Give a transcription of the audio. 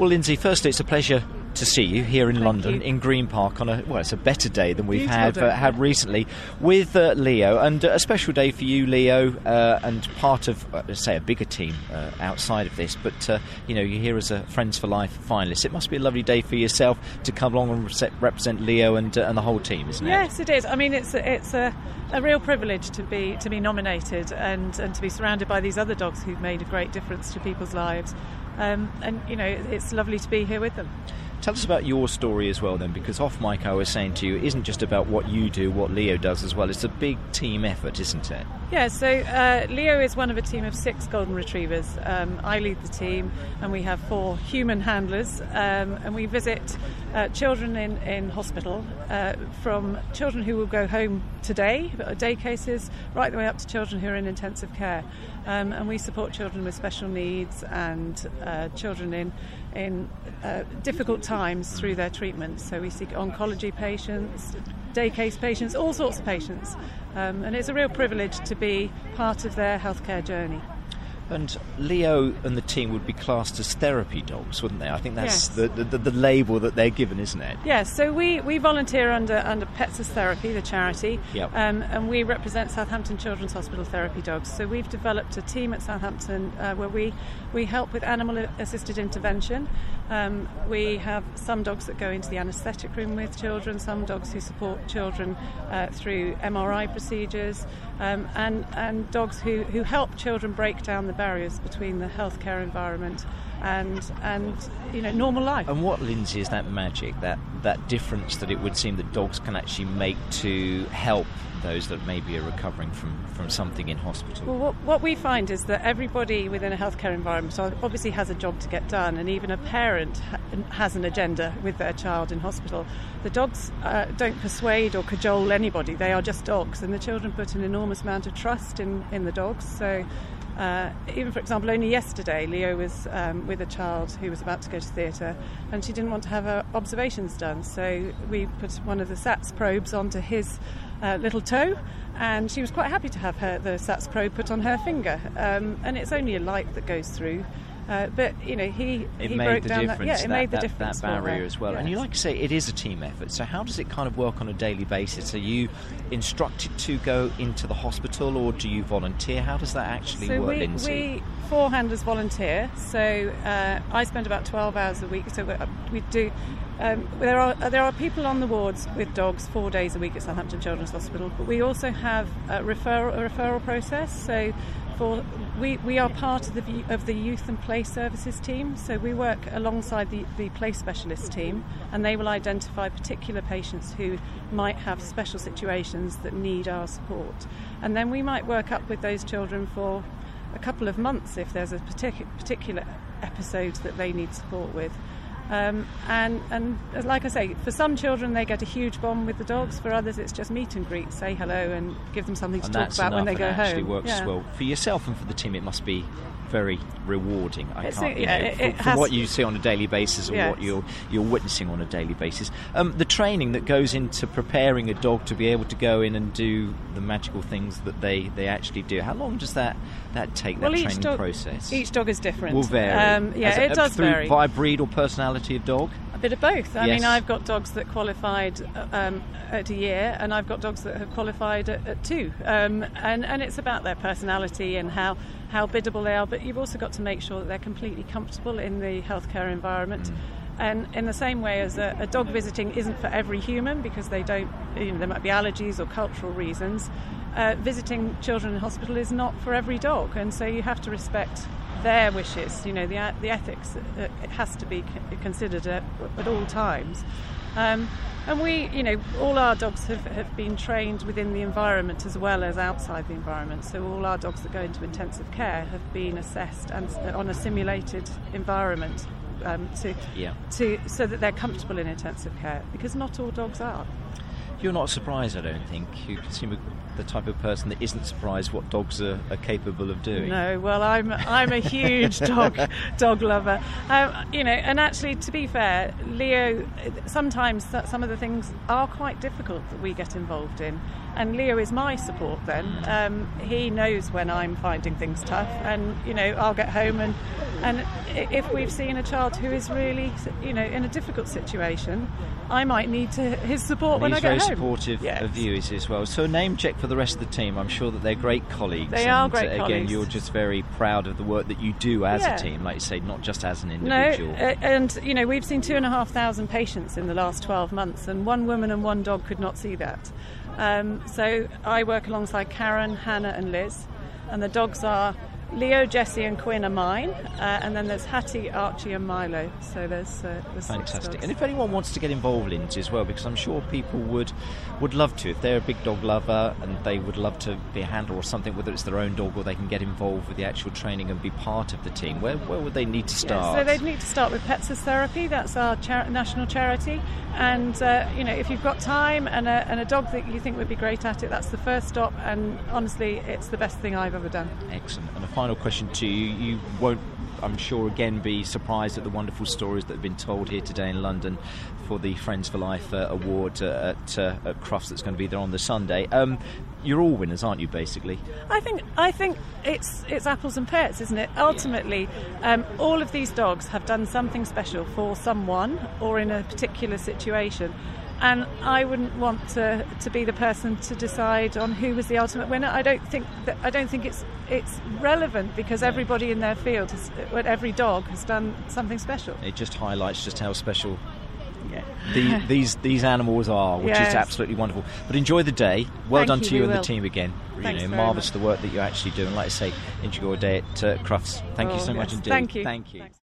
Well, Lyndsey, firstly, it's a pleasure to see you here in Thank London you. in Green Park on a well, it's a better day than we've Beautiful had uh, had recently with uh, Leo, and uh, a special day for you, Leo, uh, and part of uh, say a bigger team uh, outside of this. But uh, you know, you're here as a Friends for Life finalist. It must be a lovely day for yourself to come along and rese- represent Leo and uh, and the whole team, isn't it? Yes, it is. I mean, it's a, it's a, a real privilege to be to be nominated and, and to be surrounded by these other dogs who've made a great difference to people's lives. Um, and you know, it's lovely to be here with them. Tell us about your story as well, then, because off mic I was saying to you, it isn't just about what you do, what Leo does as well. It's a big team effort, isn't it? Yeah, so uh, Leo is one of a team of six golden retrievers. Um, I lead the team, and we have four human handlers, um, and we visit uh, children in, in hospital, uh, from children who will go home today, uh, day cases, right the way up to children who are in intensive care. Um, and we support children with special needs and uh, children in in uh, difficult times through their treatment. So we see oncology patients, day case patients, all sorts of patients. Um, and it's a real privilege to be part of their healthcare journey. And Leo and the team would be classed as therapy dogs, wouldn't they? I think that's Yes. the, the, the label that they're given, isn't it? Yes, so we, we volunteer under, under Pets as Therapy, the charity, Yep. um, and we represent Southampton Children's Hospital Therapy Dogs. So we've developed a team at Southampton uh, where we, we help with animal assisted intervention. Um, we have some dogs that go into the anaesthetic room with children, some dogs who support children uh, through MRI procedures, um, and, and dogs who, who help children break down the barriers between the healthcare environment and, and you know, normal life. And what, Lyndsey, is that magic, that, that difference that it would seem that dogs can actually make to help those that maybe are recovering from, from something in hospital? Well, what, what we find is that everybody within a healthcare environment obviously has a job to get done, and even a parent ha- has an agenda with their child in hospital. The dogs uh, don't persuade or cajole anybody, they are just dogs, and the children put an enormous amount of trust in, in the dogs. So, uh, even for example, only yesterday, Leo was um, with a child who was about to go to theatre, and she didn't want to have her observations done. So we put one of the SATS probes onto his uh, little toe, and she was quite happy to have her the SATS probe put on her finger. Um, and it's only a light that goes through. Uh, but you know, he it he made broke the down difference. That, yeah, it that, made the that- difference That barrier as well. And you like to say it is a team effort. So how does it kind of work on a daily basis? Are you instructed to go into the hospital, or do you volunteer? How does that actually so work, we, Lyndsey? we four handlers volunteer. So uh, I spend about twelve hours a week. So we, we do. Um, there are there are people on the wards with dogs four days a week at Southampton Children's Hospital, but we also have a referral a referral process. So for we, we are part of the of the youth and play services team. So we work alongside the, the play specialist team, and they will identify particular patients who might have special situations that need our support, and then we might work up with those children for a couple of months if there's a particular particular episode that they need support with. Um, and and like I say, for some children they get a huge bond with the dogs. For others, it's just meet and greet, say hello, and give them something to and talk about when they go it actually home. works Yeah. well for yourself and for the team. It must be very rewarding. I It's can't, a- you yeah, know, it- from, it from has- what you see on a daily basis and what you're you're witnessing on a daily basis. Um, the training that goes into preparing a dog to be able to go in and do the magical things that they, they actually do. How long does that that take? Well, that training dog, process each dog is different. will vary. Um, yeah, a- it does through vary. By breed or personality of dog. A bit of both. I Yes. mean, I've got dogs that qualified uh, um, at a year, and I've got dogs that have qualified at, at two. Um, and, and it's about their personality and how, how biddable they are, but you've also got to make sure that they're completely comfortable in the healthcare environment. And in the same way as a, a dog visiting isn't for every human because they don't, you know, there might be allergies or cultural reasons. Uh, visiting children in hospital is not for every dog, and so you have to respect their wishes. You know, the the ethics uh, it has to be considered at, at all times. Um, and we, you know, all our dogs have, have been trained within the environment as well as outside the environment. So all our dogs that go into intensive care have been assessed and on a simulated environment um, to, Yeah. to so that they're comfortable in intensive care because not all dogs are. You're not surprised, I don't think. You seem the type of person that isn't surprised what dogs are, are capable of doing. No, well, I'm I'm a huge dog dog lover. Um, you know, and actually, to be fair, Leo, sometimes some of the things are quite difficult that we get involved in, and Leo is my support. Then um, he knows when I'm finding things tough, and you know I'll get home and and if we've seen a child who is really you know in a difficult situation, I might need to, his support and when I get home. Supportive yes. of you as well. So name check for the rest of the team. I'm sure that they're great colleagues. They are great again, colleagues. you're just very proud of the work that you do as yeah. a team, like you say, not just as an individual. No, and you know we've seen two and a half thousand patients in the last 12 months, and one woman and one dog could not see that. Um, so I work alongside Karen, Hannah, and Liz, and the dogs are Leo, Jesse, and Quinn are mine, uh, and then there's Hattie, Archie, and Milo. So there's, uh, there's fantastic. And if anyone wants to get involved in it as well, because I'm sure people would would love to, if they're a big dog lover and they would love to be a handler or something, whether it's their own dog or they can get involved with the actual training and be part of the team. Where where would they need to start? Yeah, so they'd need to start with Pets as Therapy. That's our char- national charity. And uh, you know, if you've got time and a, and a dog that you think would be great at it, that's the first stop. And honestly, it's the best thing I've ever done. Excellent. And a final question to you: You won't, I'm sure, again be surprised at the wonderful stories that have been told here today in London for the Friends for Life uh, award uh, at, uh, at Crufts that's going to be there on the Sunday. Um, you're all winners, aren't you? Basically, I think I think it's it's apples and pears, isn't it? Ultimately, um, all of these dogs have done something special for someone or in a particular situation. And I wouldn't want to, to be the person to decide on who was the ultimate winner. I don't think that I don't think it's it's relevant because everybody in their field, has, every dog has done something special. It just highlights just how special yeah. the, these these animals are, which yes. is absolutely wonderful. But enjoy the day. Well Thank done you, to you and will. the team again. Thanks you know, marvellous the work that you're actually doing. Like I say, enjoy your day at uh, Crufts. Thank oh, you so yes. much indeed. Thank you. Thank you. Thanks.